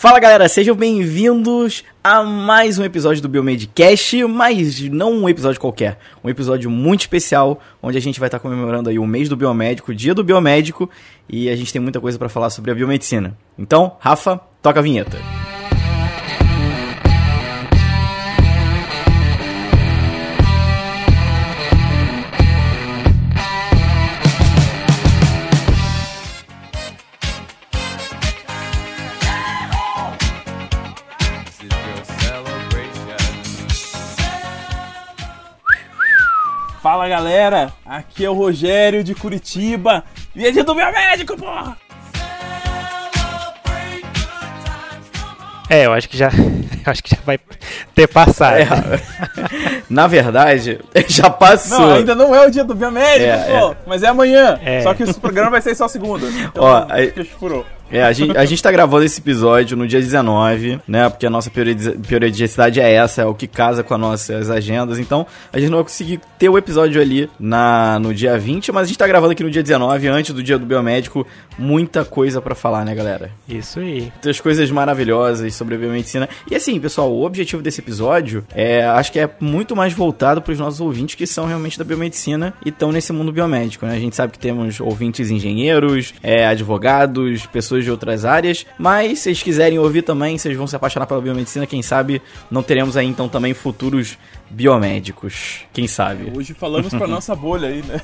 Fala galera, sejam bem-vindos a mais um episódio do Biomedcast, mas não um episódio qualquer, um episódio muito especial, onde a gente vai estar comemorando aí o mês do biomédico, o dia do biomédico, e a gente tem muita coisa para falar sobre a biomedicina. Então, Rafa, toca a vinheta. Fala galera, aqui é o Rogério de Curitiba e é dia do biomédico, porra! É, eu acho que já, acho que já vai ter passado. É, na verdade, já passou. Não, ainda não é o dia do biomédico, É, pô, mas é amanhã. É. Só que esse programa vai ser só segunda. Então, Ó, aí- furou. É, a gente, a gente tá gravando esse episódio no dia 19, né? Porque a nossa periodicidade é essa, é o que casa com as nossas agendas. Então, a gente não vai conseguir ter o episódio ali na, no dia 20, mas a gente tá gravando aqui no dia 19, antes do dia do biomédico. Muita coisa pra falar, né, galera? Isso aí. Muitas coisas maravilhosas sobre a biomedicina. E assim, pessoal, o objetivo desse episódio é, acho que é muito mais voltado para os nossos ouvintes que são realmente da biomedicina e estão nesse mundo biomédico, né? A gente sabe que temos ouvintes engenheiros, é, advogados, pessoas de outras áreas, mas se vocês quiserem ouvir também, vocês vão se apaixonar pela biomedicina, quem sabe não teremos aí então também futuros biomédicos, quem sabe? Hoje falamos pra nossa bolha aí, né?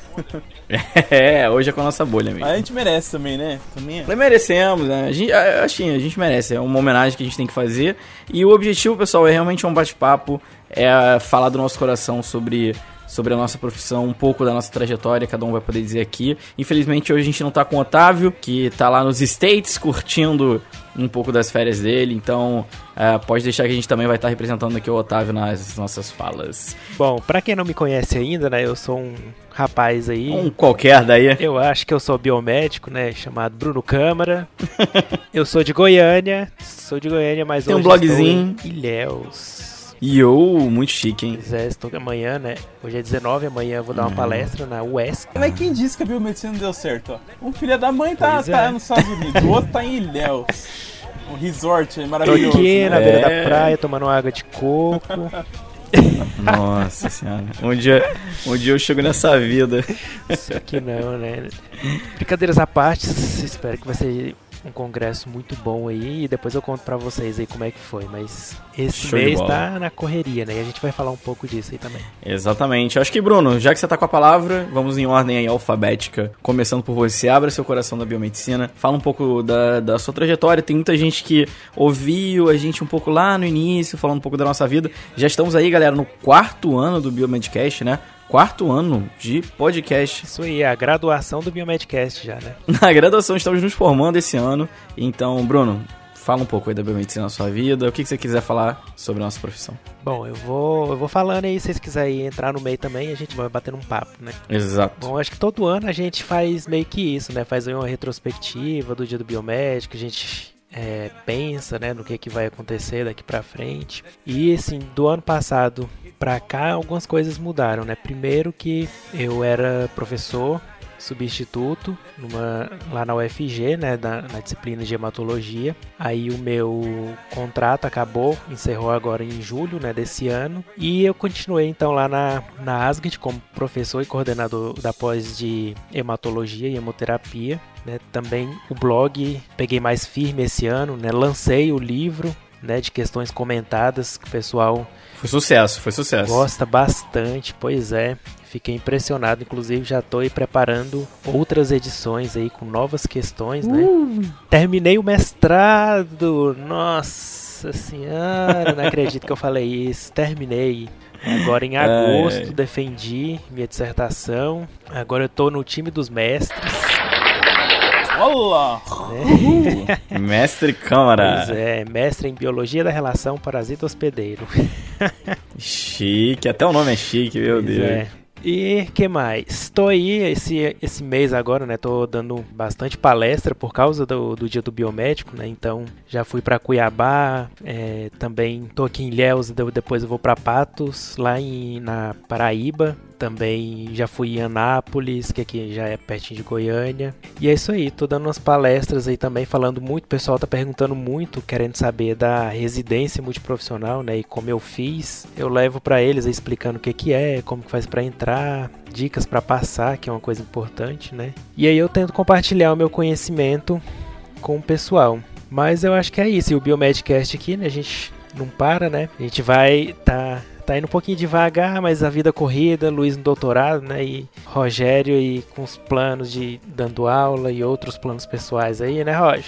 É, hoje é com a nossa bolha mesmo. A gente merece também, né? Também é. Nós merecemos, né? A gente, a- assim, a gente merece. É uma homenagem que a gente tem que fazer. E o objetivo, pessoal, é realmente um bate-papo. É falar do nosso coração sobre, sobre a nossa profissão, um pouco da nossa trajetória, cada um vai poder dizer aqui. Infelizmente, hoje a gente não tá com o Otávio, que tá lá nos States curtindo um pouco das férias dele. Então, é, pode deixar que a gente também vai estar representando aqui o Otávio nas nossas falas. Bom, pra quem não me conhece ainda, né, eu sou um rapaz aí. Um qualquer daí. Eu acho que eu sou biomédico, né, chamado Bruno Câmara. eu sou de Goiânia, sou de Goiânia, mas Tem um blogzinho. estou em Ilhéus. E eu, muito chique, hein? Pois é, estou amanhã, né? Hoje é 19, amanhã eu vou dar uma palestra na UESC. Mas quem disse que a biomedicina não deu certo, ó? Um filho da mãe tá, Pois tá é. nos Estados Unidos, o outro tá em Ilhéus. Um resort Tô maravilhoso. aqui na né? beira É. da praia tomando água de coco. Nossa senhora. Um dia, um dia eu chego nessa vida. Isso aqui não, né? Brincadeiras à parte, espero que ser um congresso muito bom aí e depois eu conto pra vocês aí como é que foi, mas esse Show mês tá na correria, né? E a gente vai falar um pouco disso aí também. Exatamente. Acho que, Bruno, já que você tá com a palavra, vamos em ordem aí alfabética. Começando por você, abra seu coração da biomedicina. Fala um pouco da, da sua trajetória. Tem muita gente que ouviu a gente um pouco lá no início, falando um pouco da nossa vida. Já estamos aí, galera, no quarto ano do Biomedcast, né? Quarto ano de podcast. Isso aí, a graduação do Biomedcast já, né? Na graduação estamos nos formando esse ano. Então, Bruno, fala um pouco aí da biomedicina na sua vida. O que que você quiser falar sobre a nossa profissão. Bom, eu vou, eu vou falando aí, se vocês quiserem entrar no meio também, a gente vai batendo um papo, né? Exato. Bom, acho que todo ano a gente faz meio que isso, né? Faz aí uma retrospectiva do dia do biomédico, a gente é, pensa, né, no que, que vai acontecer daqui pra frente. E assim, do ano passado pra cá, algumas coisas mudaram, né? Primeiro que eu era professor substituto numa, lá na UFG, né, na, na disciplina de hematologia. Aí o meu contrato acabou, encerrou agora em julho, né, desse ano. E eu continuei então lá na, na Asgard como professor e coordenador da pós de hematologia e hemoterapia. Né, também o blog peguei mais firme esse ano, né, lancei o livro né, de questões comentadas que o pessoal Foi sucesso, foi sucesso. Gosta bastante, pois é. Fiquei impressionado, inclusive já estou aí preparando outras edições aí com novas questões, né? Terminei o mestrado. Nossa senhora, não acredito que eu falei isso. Terminei. Agora em agosto Ai. defendi minha dissertação. Agora eu tô no time dos mestres. Olá! Mestre Câmara. Pois é, mestre em biologia da relação parasita hospedeiro. Chique, até o nome é chique, meu Pois Deus. é. E que mais? Tô aí esse, esse mês agora, né? Tô dando bastante palestra por causa do, do dia do biomédico, né? Então já fui pra Cuiabá, é, também tô aqui em Ilhéus, de- depois eu vou pra Patos, lá em, na Paraíba. Também já fui em Anápolis, que aqui já é pertinho de Goiânia. E é isso aí, tô dando umas palestras aí também, falando muito. O pessoal tá perguntando muito, querendo saber da residência multiprofissional, né? E como eu fiz. Eu levo para eles explicando o que, que é, como que faz para entrar, dicas para passar, que é uma coisa importante, né? E aí eu tento compartilhar o meu conhecimento com o pessoal. Mas eu acho que é isso. E o Biomedcast aqui, né? A gente não para, né? A gente vai tá tá indo um pouquinho devagar, mas a vida corrida, Luiz no doutorado, né? E Rogério e com os planos de dando aula e outros planos pessoais aí, né, Roger?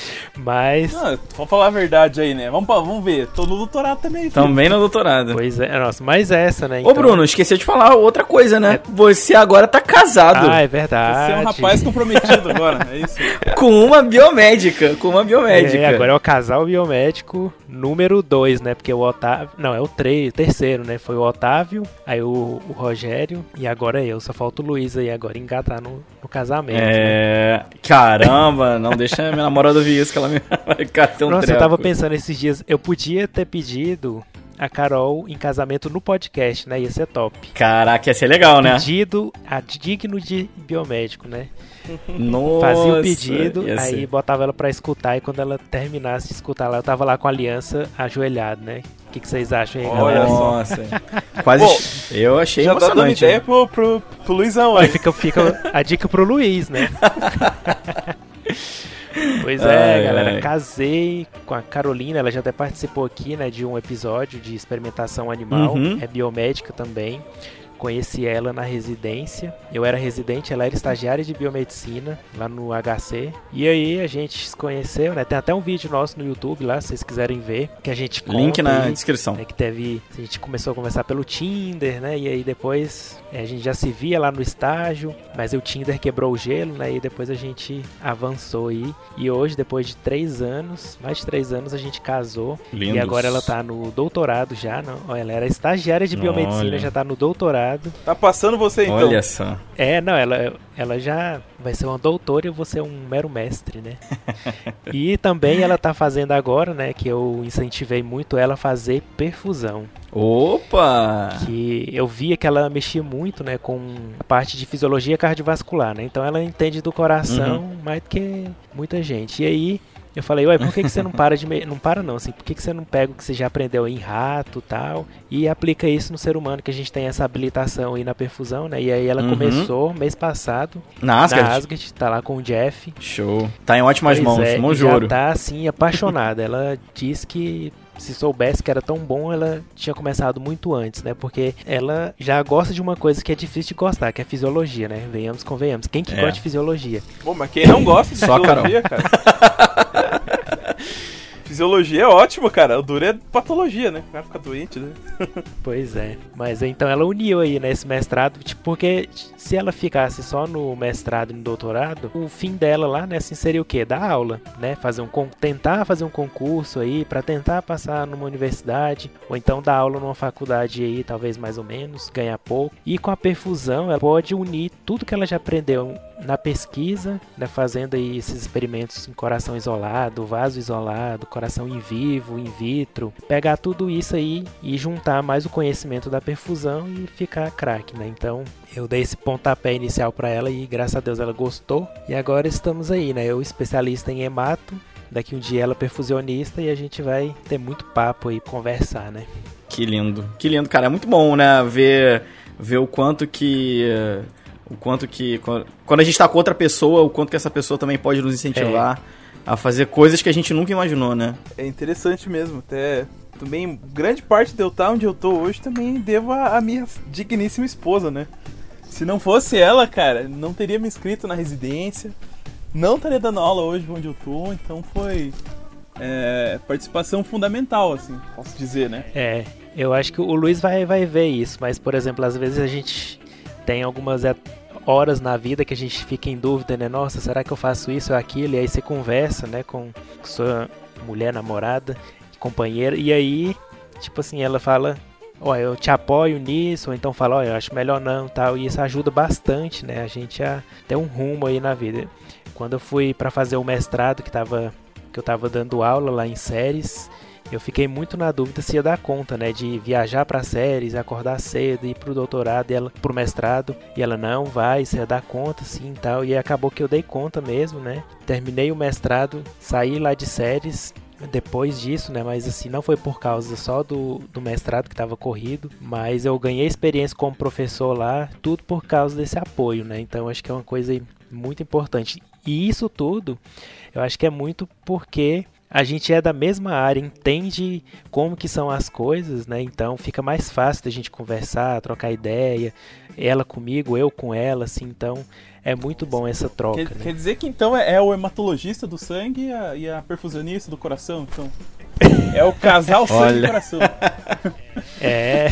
mas. Não, vou falar a verdade aí, né? Vamos, vamos ver. Tô no doutorado também. Filho. Também no doutorado. Pois é, nossa, mas essa, né? Então... Ô, Bruno, esqueci de falar outra coisa, né? É... Você agora tá casado. Ah, é verdade. Você é um rapaz comprometido agora, é isso. Com uma biomédica. Com uma biomédica. É, agora é o casal biomédico número 2, né? Porque o Otávio. Não, é o 3, terceiro, né? Foi o Otávio, aí o, o, Rogério e agora eu. Só falta o Luiz aí agora engatar no, no casamento. É. Né? Caramba, não deixa minha namorada ouvir isso que ela me vai Nossa, treco. eu tava pensando esses dias, eu podia ter pedido a Carol em casamento no podcast, né? Ia ser top. Caraca, ia ser legal, né? Pedido a digno de biomédico, né? Nossa, Fazia o pedido, aí botava ela pra escutar e quando ela terminasse de escutar lá, eu tava lá com a aliança ajoelhado, né? O que, que vocês acham aí, galera? Nossa, quase. Bom, eu achei já emocionante. Já dando ideia pro, pro, pro Luizão aí. Fica, fica a dica pro Luiz, né? Pois é, ai, galera, ai. casei com a Carolina, ela já até participou aqui, né, de um episódio de experimentação animal, uhum. é biomédica também conheci ela na residência. Eu era residente, ela era estagiária de biomedicina lá no HC. E aí a gente se conheceu, né? Tem até um vídeo nosso no YouTube lá, se vocês quiserem ver, que a gente Link na aí, descrição. Né, que teve, a gente começou a conversar pelo Tinder, né? E aí depois a gente já se via lá no estágio, mas o Tinder quebrou o gelo, né? E depois a gente avançou aí. E hoje, depois de três anos, mais de três anos, a gente casou. Lindos. E agora ela tá no doutorado já, não? Ela era estagiária de biomedicina, Olha. já tá no doutorado Tá passando você então. Olha só. É, não, ela, ela já vai ser uma doutora e eu vou ser um mero mestre, né? e também ela tá fazendo agora, né, que eu incentivei muito ela a fazer perfusão. Opa! Que eu via que ela mexia muito, né, com a parte de fisiologia cardiovascular, né? Então ela entende do coração uhum. mais do que muita gente. E aí eu falei, ué, por que, que você não para de. Me... Não para não, assim, por que, que você não pega o que você já aprendeu em rato tal e aplica isso no ser humano, que a gente tem essa habilitação aí na perfusão, né? E aí ela uhum. começou mês passado. Na Asgard? Na Asgard, tá lá com o Jeff. Show. Tá em ótimas pois mãos, é, Monjoro. Já tá, assim, apaixonada. ela diz que se soubesse que era tão bom, ela tinha começado muito antes, né? Porque ela já gosta de uma coisa que é difícil de gostar, que é fisiologia, né? Venhamos, convenhamos. Quem que é. gosta de fisiologia? Bom, mas quem não gosta de Só fisiologia, cara? Fisiologia é ótimo, cara. O duro é patologia, né? O cara fica doente, né? pois é. Mas então ela uniu aí nesse mestrado, tipo, porque se ela ficasse só no mestrado e no doutorado, o fim dela lá, né, assim, seria o quê? Dar aula, né? Fazer um tentar fazer um concurso aí para tentar passar numa universidade, ou então dar aula numa faculdade aí, talvez mais ou menos, ganhar pouco. E com a perfusão, ela pode unir tudo que ela já aprendeu na pesquisa, né, fazendo aí esses experimentos em coração isolado, vaso isolado, coração in vivo, in vitro, pegar tudo isso aí e juntar mais o conhecimento da perfusão e ficar craque, né? Então, eu dei esse pontapé inicial para ela e graças a Deus ela gostou. E agora estamos aí, né? Eu especialista em hemato, daqui um dia ela perfusionista e a gente vai ter muito papo aí, conversar, né? Que lindo, que lindo, cara. É muito bom, né? Ver, ver o quanto que o quanto que. Quando a gente está com outra pessoa, o quanto que essa pessoa também pode nos incentivar é. a fazer coisas que a gente nunca imaginou, né? É interessante mesmo. Até também, grande parte de eu estar onde eu tô hoje também devo a, a minha digníssima esposa, né? Se não fosse ela, cara, não teria me inscrito na residência, não estaria dando aula hoje onde eu tô, então foi é, participação fundamental, assim, posso dizer, né? É, eu acho que o Luiz vai, vai ver isso, mas, por exemplo, às vezes a gente tem algumas horas na vida que a gente fica em dúvida, né? Nossa, será que eu faço isso ou aquilo? E aí você conversa, né, com sua mulher, namorada, companheira, e aí, tipo assim, ela fala, ó, eu te apoio nisso, ou então fala, ó, eu acho melhor não, tal, e isso ajuda bastante, né, a gente a ter um rumo aí na vida. Quando eu fui para fazer o mestrado, que tava que eu tava dando aula lá em séries, eu fiquei muito na dúvida se ia dar conta, né, de viajar para séries, acordar cedo, ir pro doutorado e ela pro mestrado, e ela não vai, você ia dar conta sim, tal, e acabou que eu dei conta mesmo, né? Terminei o mestrado, saí lá de séries depois disso, né? Mas assim, não foi por causa só do, do mestrado que estava corrido, mas eu ganhei experiência como professor lá, tudo por causa desse apoio, né? Então acho que é uma coisa muito importante. E isso tudo, eu acho que é muito porque a gente é da mesma área, entende como que são as coisas, né? Então fica mais fácil da gente conversar, trocar ideia, ela comigo, eu com ela, assim, então é muito bom essa troca. Quer, né? quer dizer que então é, é, o hematologista do sangue e a, e a, perfusionista do coração, então. É o casal sangue e coração. É.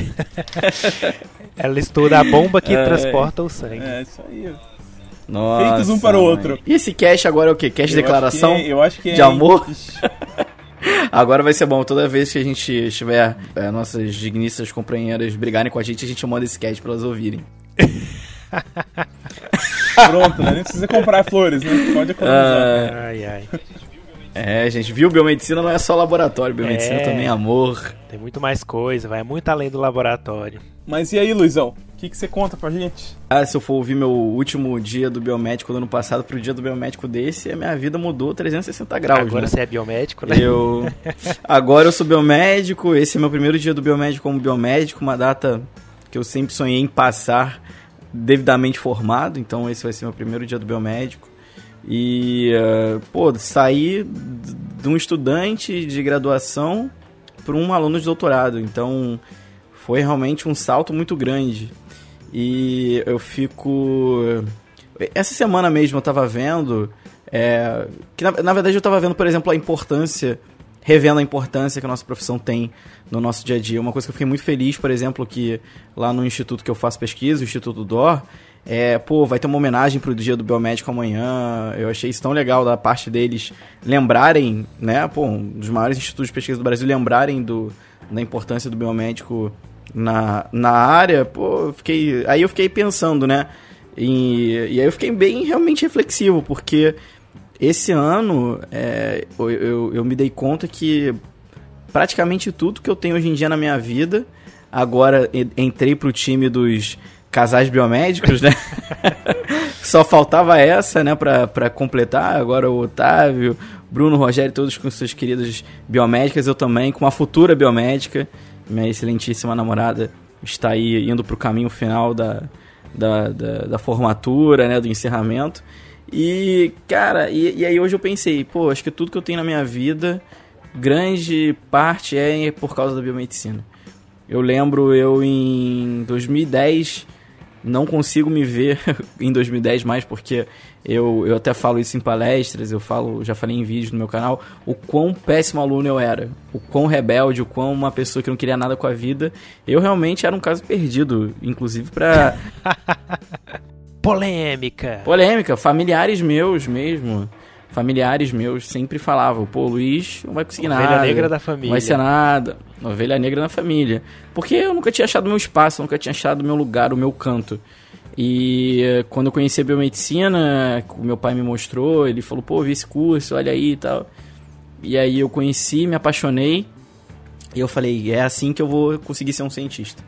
Ela estuda a bomba que é, transporta o sangue. É, isso aí. Nossa, Feitos um para o outro. E esse cash agora é o quê? Cash eu declaração acho que, eu acho que é, de amor? Agora vai ser bom, toda vez que a gente estiver, é, nossas digníssimas companheiras brigarem com a gente, a gente manda esse cast pra elas ouvirem. Pronto, né? Nem precisa comprar flores, né? Pode economizar. Ah, ai, ai. É, gente, viu? Biomedicina não é só laboratório, biomedicina é, também é amor. Tem muito mais coisa, vai muito além do laboratório. Mas e aí, Luizão? O que, que você conta pra gente? Ah, se eu for ouvir meu último dia do biomédico do ano passado pro dia do biomédico desse, a minha vida mudou 360 graus. Agora né? você é biomédico, né? Eu... Agora eu sou biomédico, esse é meu primeiro dia do biomédico como biomédico, uma data que eu sempre sonhei em passar devidamente formado, então esse vai ser meu primeiro dia do biomédico. E, uh, pô, sair de um estudante de graduação para um aluno de doutorado. Então, foi realmente um salto muito grande. E eu fico. Essa semana mesmo eu estava vendo. É, que na, na, verdade eu estava vendo, por exemplo, a importância, revendo a importância que a nossa profissão tem no nosso dia a dia. Uma coisa que eu fiquei muito feliz, por exemplo, que lá no instituto que eu faço pesquisa, o Instituto DOR, é, pô, vai ter uma homenagem pro dia do biomédico amanhã. Eu achei isso tão legal da parte deles lembrarem, né, pô, um dos maiores institutos de pesquisa do Brasil, lembrarem do, da importância do biomédico na, na área. Pô, eu fiquei, aí eu fiquei pensando, né, e, e aí eu fiquei bem realmente reflexivo, porque esse ano é, eu, eu, eu me dei conta que praticamente tudo que eu tenho hoje em dia na minha vida, agora entrei pro time dos casais biomédicos, né? Só faltava essa, né, pra, pra completar. Agora o Otávio, Bruno, Rogério, todos com suas queridas biomédicas. Eu também, com uma futura biomédica. Minha excelentíssima namorada está aí indo pro caminho final da, da, da, da formatura, né, do encerramento. E, cara, e, e aí hoje eu pensei, pô, acho que tudo que eu tenho na minha vida, grande parte é por causa da biomedicina. Eu lembro eu em 2010 não consigo me ver em 2010 mais, porque eu, eu até falo isso em palestras, eu falo, já falei em vídeos no meu canal, o quão péssimo aluno eu era, o quão rebelde, o quão uma pessoa que não queria nada com a vida. Eu realmente era um caso perdido, inclusive pra. Polêmica! Polêmica, familiares meus mesmo familiares meus sempre falavam, pô, Luiz não vai conseguir ovelha nada. Ovelha negra da família. Não vai ser nada. Ovelha negra na família. Porque eu nunca tinha achado meu espaço, nunca tinha achado meu lugar, o meu canto. E eh, quando eu conheci a biomedicina, o meu pai me mostrou, ele falou, pô, vi esse curso, olha aí e tal. E aí eu conheci, me apaixonei. E eu falei, é assim que eu vou conseguir ser um cientista.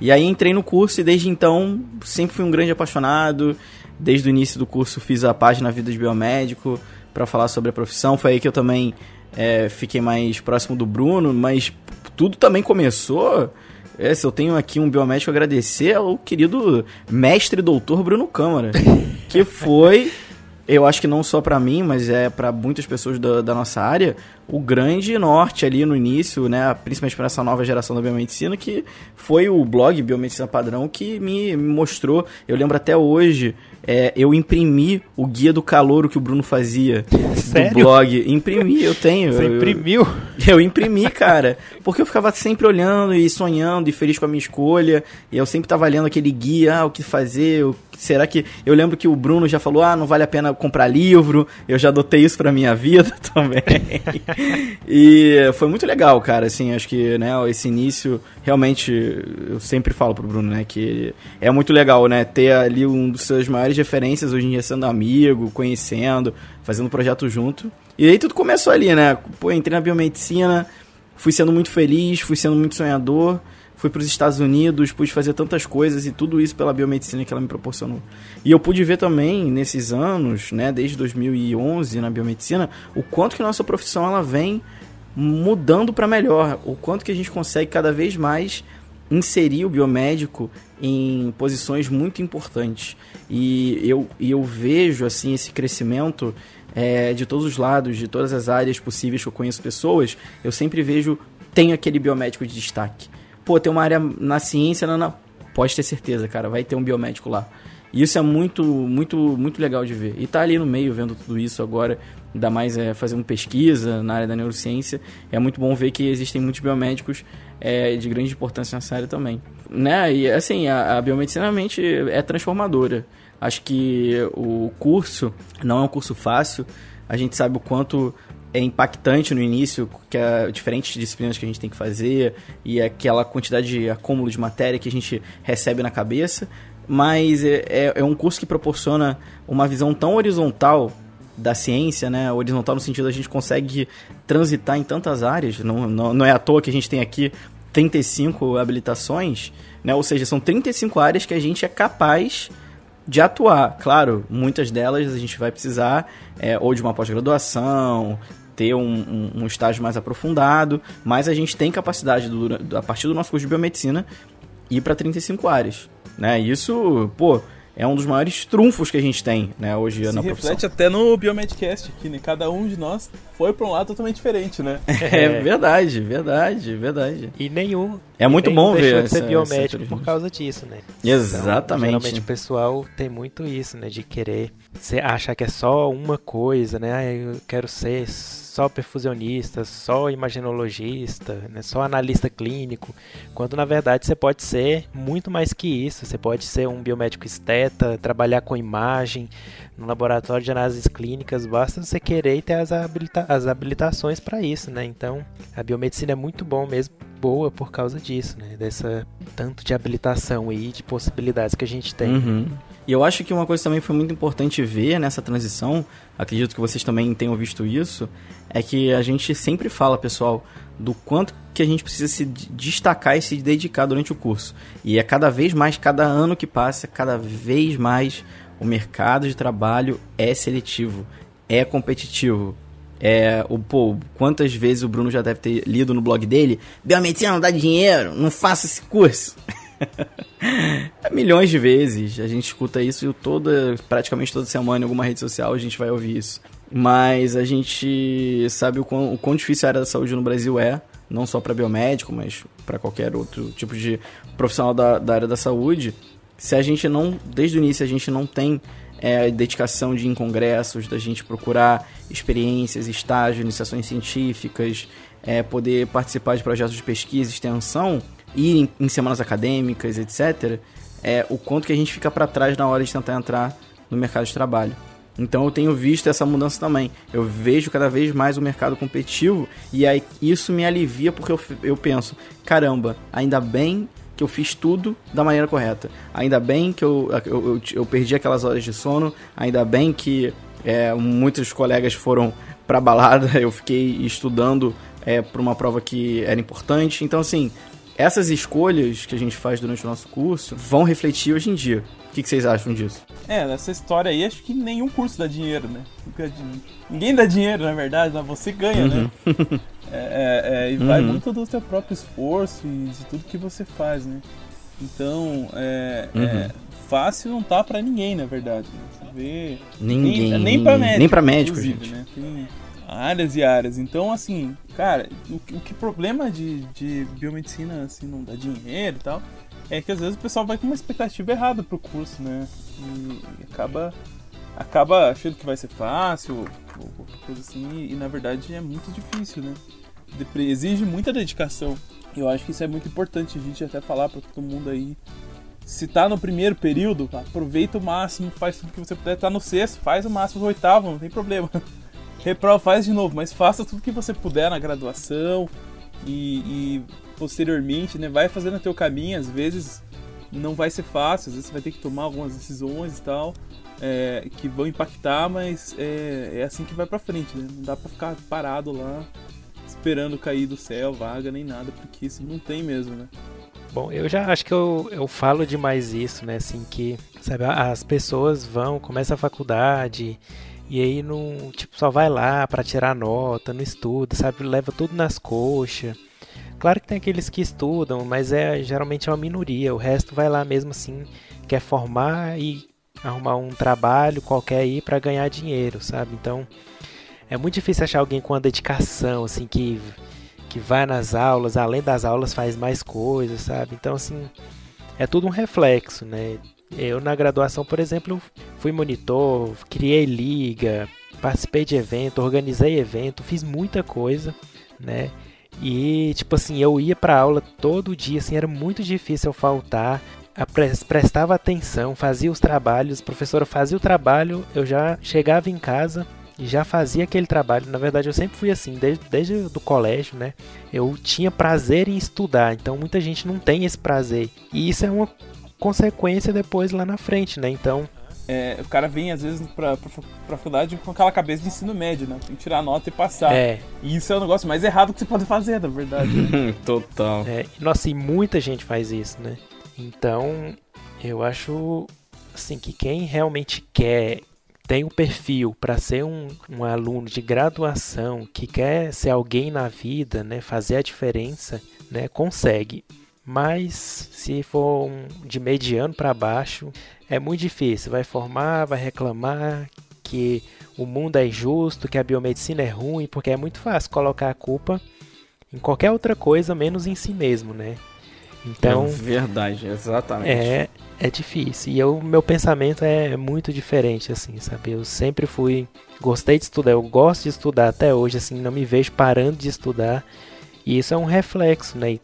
E aí entrei no curso e desde então sempre fui um grande apaixonado. Desde o início do curso fiz a página Vida de Biomédico para falar sobre a profissão. Foi aí que eu também é, fiquei mais próximo do Bruno, mas tudo também começou. É, se eu tenho aqui um biomédico a agradecer ao querido mestre doutor Bruno Câmara, que foi, eu acho que não só para mim, mas é para muitas pessoas da, da, nossa área, o grande norte ali no início, né, principalmente para essa nova geração da biomedicina, que foi o blog Biomedicina Padrão que me mostrou. Eu lembro até hoje é, eu imprimi o guia do calor que o Bruno fazia Sério? do blog. Imprimi, eu tenho. Você eu, imprimiu? Eu, eu imprimi, cara. Porque eu ficava sempre olhando e sonhando e feliz com a minha escolha. E eu sempre tava lendo aquele guia, ah, o que fazer, o será que eu lembro que o Bruno já falou ah não vale a pena comprar livro eu já adotei isso para minha vida também e foi muito legal cara assim acho que né esse início realmente eu sempre falo pro Bruno né que é muito legal né ter ali um dos seus maiores referências hoje em dia sendo amigo, conhecendo, fazendo projeto junto. E aí tudo começou ali, né? Pô, entrei na biomedicina, fui sendo muito feliz, fui sendo muito sonhador, fui para os Estados Unidos, pude fazer tantas coisas e tudo isso pela biomedicina que ela me proporcionou. E eu pude ver também nesses anos, né, desde 2011 na biomedicina, o quanto que nossa profissão ela vem mudando para melhor, o quanto que a gente consegue cada vez mais inserir o biomédico em posições muito importantes. E eu, e eu vejo assim esse crescimento é, de todos os lados, de todas as áreas possíveis que eu conheço pessoas, eu sempre vejo tem aquele biomédico de destaque. Pô, tem uma área na ciência, não, não, pode ter certeza, cara, vai ter um biomédico lá. E isso é muito, muito, muito legal de ver. E tá ali no meio vendo tudo isso agora, ainda mais é, fazendo pesquisa na área da neurociência, é muito bom ver que existem muitos biomédicos é, de grande importância nessa área também. Né? E assim, a, a biomedicina realmente é transformadora. Acho que o curso não é um curso fácil. A gente sabe o quanto é impactante no início, que é diferentes disciplinas que a gente tem que fazer e aquela quantidade de acúmulo de matéria que a gente recebe na cabeça. Mas é, é, é um curso que proporciona uma visão tão horizontal da ciência, né? Horizontal no sentido a gente consegue transitar em tantas áreas. Não, não, não é à toa que a gente tem aqui 35 habilitações, né? Ou seja, são 35 áreas que a gente é capaz de atuar. Claro, muitas delas a gente vai precisar é, ou de uma pós-graduação, ter um, um, um, estágio mais aprofundado, mas a gente tem capacidade, do, a partir do nosso curso de biomedicina, ir para 35 áreas. Né? Isso, pô, é um dos maiores trunfos que a gente tem, né, hoje Se na reflete profissão. até no Biomedcast aqui, né? Cada um de nós foi para um lado totalmente diferente, né? É verdade, verdade, verdade. E nenhum. É muito bom deixou ver de ser essa- biomédico essa por causa disso, né? Exatamente. Então, geralmente o pessoal tem muito isso, né? De querer ser, achar que é só uma coisa, né? Ah, eu quero ser só perfusionista, só imaginologista, né? só analista clínico. Quando na verdade você pode ser muito mais que isso. Você pode ser um biomédico esteta, trabalhar com imagem no laboratório de análises clínicas. Basta você querer e ter as, habilita as habilitações para isso, né? Então a biomedicina é muito bom mesmo, boa por causa disso, né? Dessa tanto de habilitação e de possibilidades que a gente tem. Uhum. E eu acho que uma coisa também foi muito importante ver nessa transição, acredito que vocês também tenham visto isso, é que a gente sempre fala, pessoal, do quanto que a gente precisa se destacar e se dedicar durante o curso. E é cada vez mais, cada ano que passa, cada vez mais o mercado de trabalho é seletivo, é competitivo. É, o, pô, quantas vezes o Bruno já deve ter lido no blog dele? Biomedicina não dá dinheiro, não faça esse curso. Milhões de vezes a gente escuta isso toda, praticamente toda semana em alguma rede social a gente vai ouvir isso. Mas a gente sabe o quão, o quão difícil a área da saúde no Brasil é, não só para biomédico, mas para qualquer outro tipo de profissional da, da área da saúde. Se a gente não, desde o início, a gente não tem é, dedicação de ir em congressos, da gente procurar experiências, estágios, iniciações científicas, é, poder participar de projetos de pesquisa, extensão, ir em, em semanas acadêmicas, etc., é, o quanto que a gente fica para trás na hora de tentar entrar no mercado de trabalho. Então eu tenho visto essa mudança também. Eu vejo cada vez mais o mercado competitivo e aí isso me alivia porque eu, eu penso, caramba, ainda bem que eu fiz tudo da maneira correta. Ainda bem que eu, eu, eu, eu perdi aquelas horas de sono, ainda bem que é, muitos colegas foram pra balada, eu fiquei estudando é, para uma prova que era importante. Então, assim, essas escolhas que a gente faz durante o nosso curso vão refletir hoje em dia. O que, que vocês acham disso? É, nessa história aí, acho que nenhum curso dá dinheiro, né? Ninguém dá dinheiro, na verdade, mas você ganha, né? É, é, é, e vai Uhum. muito do seu próprio esforço e de tudo que você faz, né? Então, é, Uhum. é, fácil não tá pra ninguém, na verdade. né? Você vê. Ninguém. nem, nem pra ninguém. médico. Nem pra gente. Né? Tem áreas e áreas. Então, assim, cara, o, o que problema de, de biomedicina, assim, não dá dinheiro e tal, é que às vezes o pessoal vai com uma expectativa errada pro curso, né? E, e acaba, acaba achando que vai ser fácil, ou qualquer coisa assim, e na verdade é muito difícil, né? Exige muita dedicação. E eu acho que isso é muito importante a gente até falar pra todo mundo aí. Se tá no primeiro período, aproveita o máximo, faz tudo que você puder. Tá no sexto, faz o máximo no oitavo, não tem problema. Reprova, faz de novo, mas faça tudo que você puder na graduação e, e posteriormente, né? Vai fazendo o teu caminho, às vezes não vai ser fácil, às vezes você vai ter que tomar algumas decisões e tal, é, que vão impactar, mas é, é assim que vai pra frente, né? Não dá pra ficar parado lá esperando cair do céu, vaga, nem nada, porque isso não tem mesmo, né? Bom, eu já acho que eu, eu falo demais isso, né? Assim, que, sabe, as pessoas vão, começam a faculdade e aí não, tipo, só vai lá para tirar nota, não estuda, sabe? Leva tudo nas coxas. Claro que tem aqueles que estudam, mas é geralmente é uma minoria. O resto vai lá mesmo assim, quer formar e arrumar um trabalho qualquer aí para ganhar dinheiro, sabe? Então, é muito difícil achar alguém com uma dedicação assim que que vai nas aulas, além das aulas faz mais coisas, sabe? Então assim, é tudo um reflexo, né? Eu na graduação, por exemplo, fui monitor, criei liga, participei de evento, organizei evento, fiz muita coisa, né? E tipo assim, eu ia para aula todo dia, assim, era muito difícil eu faltar. Prestava atenção, fazia os trabalhos, professora fazia o trabalho, eu já chegava em casa, e já fazia aquele trabalho. Na verdade, eu sempre fui assim, desde, desde o colégio, né? Eu tinha prazer em estudar, então muita gente não tem esse prazer. E isso é uma consequência depois lá na frente, né? Então. É, o cara vem às vezes pra, pra, pra faculdade com aquela cabeça de ensino médio, né? Tem que tirar a nota e passar. É. E isso é o negócio mais errado que você pode fazer, na verdade. Né? Total. É, nossa, e muita gente faz isso, né? Então, eu acho assim que quem realmente quer tem o um perfil para ser um, um, aluno de graduação que quer ser alguém na vida, né, fazer a diferença, né, consegue. Mas se for um de mediano para baixo, é muito difícil. Vai formar, vai reclamar que o mundo é injusto, que a biomedicina é ruim, porque é muito fácil colocar a culpa em qualquer outra coisa menos em si mesmo, né? Então, é verdade, exatamente. É, é difícil. E o meu pensamento é muito diferente, assim, sabe? Eu sempre fui. Gostei de estudar, eu gosto de estudar até hoje, assim, não me vejo parando de estudar. E isso é um reflexo, né?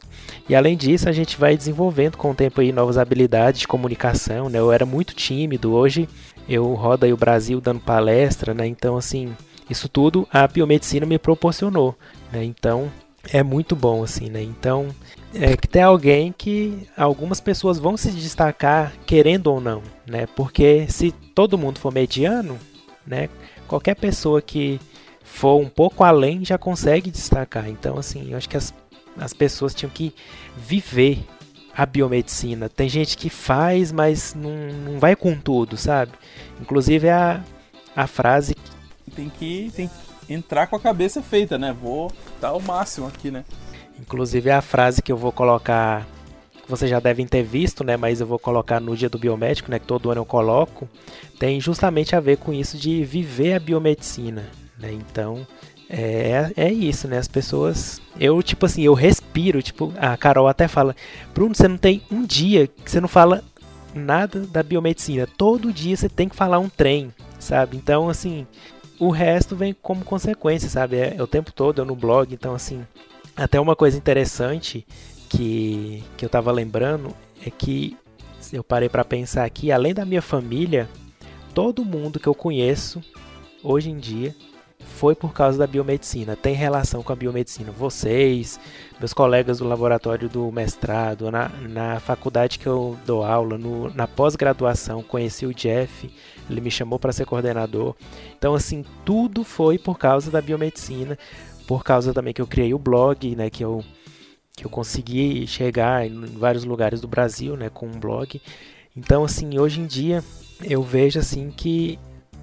E além disso, a gente vai desenvolvendo com o tempo aí novas habilidades de comunicação, né? Eu era muito tímido, hoje eu rodo aí o Brasil dando palestra, né? Então, assim, isso tudo a biomedicina me proporcionou, né? Então, é muito bom, assim, né? Então, é que tem alguém que algumas pessoas vão se destacar querendo ou não, né? Porque se todo mundo for mediano, né? Qualquer pessoa que for um pouco além já consegue destacar. Então, assim, eu acho que as, as pessoas tinham que viver a biomedicina. Tem gente que faz, mas não, não vai com tudo, sabe? Inclusive a, a frase. Tem que, tem que entrar com a cabeça feita, né? Vou dar o máximo aqui, né? Inclusive a frase que eu vou colocar, que vocês já devem ter visto, né? Mas eu vou colocar no dia do biomédico, né? Que todo ano eu coloco, tem justamente a ver com isso de viver a biomedicina, né? Então é, é isso, né? As pessoas. Eu, tipo assim, eu respiro. Tipo, a Carol até fala: Bruno, você não tem um dia que você não fala nada da biomedicina. Todo dia você tem que falar um trem, sabe? Então, assim, o resto vem como consequência, sabe? É, é o tempo todo eu no blog. Então, assim, até uma coisa interessante que, que eu estava lembrando é que eu parei para pensar aqui, além da minha família, todo mundo que eu conheço hoje em dia foi por causa da biomedicina, tem relação com a biomedicina. Vocês, meus colegas do laboratório do mestrado, na, na faculdade que eu dou aula, no, na pós-graduação, conheci o Jeff, ele me chamou para ser coordenador. Então, assim, tudo foi por causa da biomedicina por causa também que eu criei o blog, né, que eu que eu consegui chegar em vários lugares do Brasil, né, com um blog. Então, assim, hoje em dia eu vejo assim que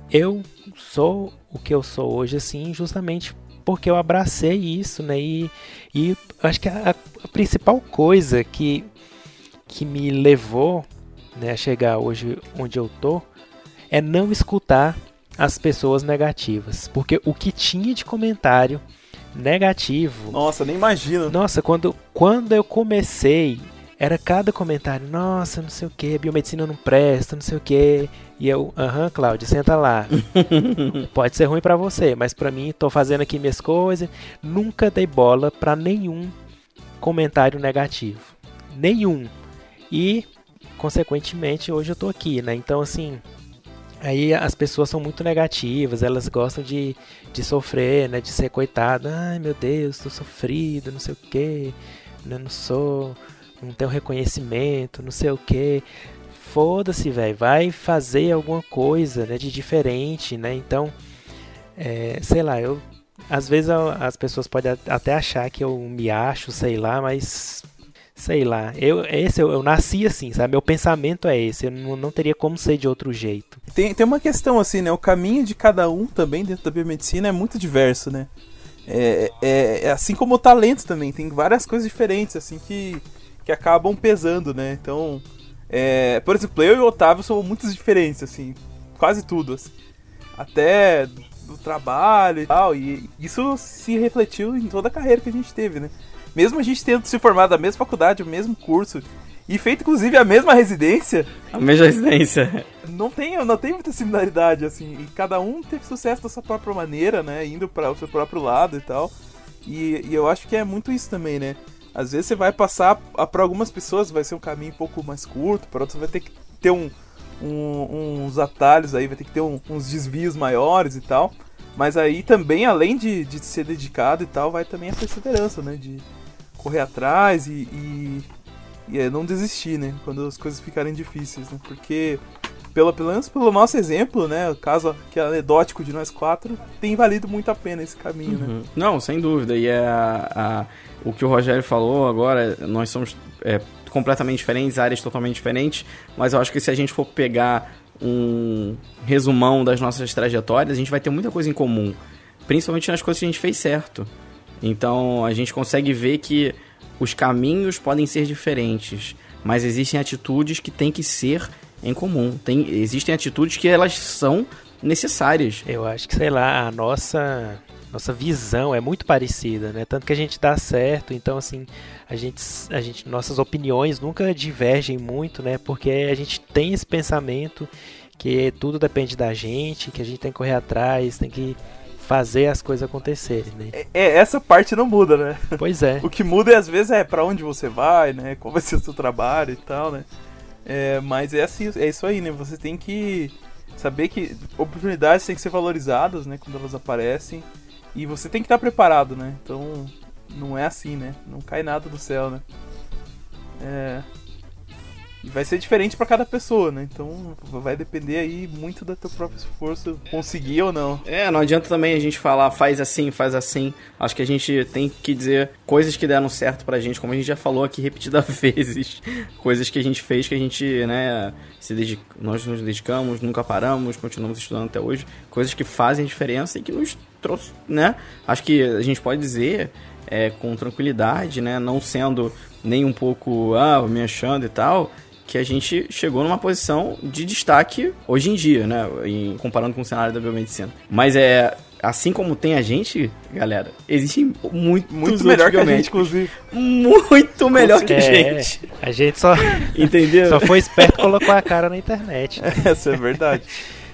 eu sou o que eu sou hoje, assim, justamente porque eu abracei isso, né, e, e acho que a, a principal coisa que que me levou, né, a chegar hoje onde eu tô, é não escutar as pessoas negativas, porque o que tinha de comentário negativo. Nossa, nem imagino. Nossa, quando, quando eu comecei, era cada comentário, nossa, não sei o que, biomedicina não presta, não sei o que. E eu, aham, uh Cláudio, senta lá. Pode ser ruim para você, mas para mim, tô fazendo aqui minhas coisas. Nunca dei bola para nenhum comentário negativo. Nenhum. E, consequentemente, hoje eu tô aqui, né? Então, assim, Aí as pessoas são muito negativas, elas gostam de, de sofrer, né? De ser coitada. Ai meu Deus, tô sofrido, não sei o que, né, não sou, não tenho reconhecimento, não sei o que. Foda-se, velho, vai fazer alguma coisa né, de diferente, né? Então, é, sei lá, eu às vezes as pessoas podem até achar que eu me acho, sei lá, mas sei lá, eu esse eu, eu, nasci assim, sabe? Meu pensamento é esse, eu não, não teria como ser de outro jeito. Tem, tem uma questão assim, né? O caminho de cada um também dentro da biomedicina é muito diverso, né? É, é, é assim como o talento também, tem várias coisas diferentes assim que, que acabam pesando, né? Então, é, por exemplo, eu e o Otávio somos muito diferentes, assim, quase tudo, assim. Até do trabalho e tal, e isso se refletiu em toda a carreira que a gente teve, né? mesmo a gente tendo se formado da mesma faculdade, o mesmo curso, e feito inclusive a mesma residência. A mesma residência. Não tem, não tem muita similaridade, assim. E cada um teve sucesso da sua própria maneira, né? Indo para o seu próprio lado e tal. E, e, eu acho que é muito isso também, né? Às vezes você vai passar, para algumas pessoas vai ser um caminho um pouco mais curto, para outras vai ter que ter um, um, uns atalhos aí, vai ter que ter um, uns desvios maiores e tal. Mas aí também, além de, de ser dedicado e tal, vai também a perseverança, né? De, correr atrás e, e, e é, não desistir, né? Quando as coisas ficarem difíceis, né? Porque, pelo, pelo menos pelo nosso exemplo, né? O caso que é anedótico de nós quatro, tem valido muito a pena esse caminho, né? uhum. né? Não, sem dúvida. E é a, a, o que o Rogério falou agora, nós somos é, completamente diferentes, áreas totalmente diferentes, mas eu acho que se a gente for pegar um resumão das nossas trajetórias, a gente vai ter muita coisa em comum. Principalmente nas coisas que a gente fez certo. Então a gente consegue ver que os caminhos podem ser diferentes, mas existem atitudes que têm que ser em comum. Tem, existem atitudes que elas são necessárias. Eu acho que, sei lá, a nossa nossa visão é muito parecida, né? Tanto que a gente dá certo, então assim, a gente, a gente nossas opiniões nunca divergem muito, né? Porque a gente tem esse pensamento que tudo depende da gente, que a gente tem que correr atrás, tem que fazer as coisas acontecerem, né? É, é, essa parte não muda, né? Pois é. o que muda às vezes é para onde você vai, né? Qual vai ser o seu trabalho e tal, né? É, mas é assim, é isso aí, né? Você tem que saber que oportunidades têm que ser valorizadas, né? Quando elas aparecem. E você tem que estar preparado, né? Então, não é assim, né? Não cai nada do céu, né? É, e vai ser diferente para cada pessoa, né? Então vai depender aí muito do teu próprio esforço conseguir ou não. É, não adianta também a gente falar faz assim, faz assim. Acho que a gente tem que dizer coisas que deram certo pra gente, como a gente já falou aqui repetidas vezes. Coisas que a gente fez que a gente, né, se nós nos dedicamos, nunca paramos, continuamos estudando até hoje. Coisas que fazem diferença e que nos trouxe, né? Acho que a gente pode dizer é, com tranquilidade, né, não sendo nem um pouco, ah, me achando e tal, que a gente chegou numa posição de destaque hoje em dia, né? Em, comparando com o cenário da biomedicina. Mas é. Assim como tem a gente, galera, existe muito, muito melhor que a gente, inclusive. Muito melhor que a é, gente. A gente só. Entendeu? Só foi esperto e colocou a cara na internet. Essa é verdade.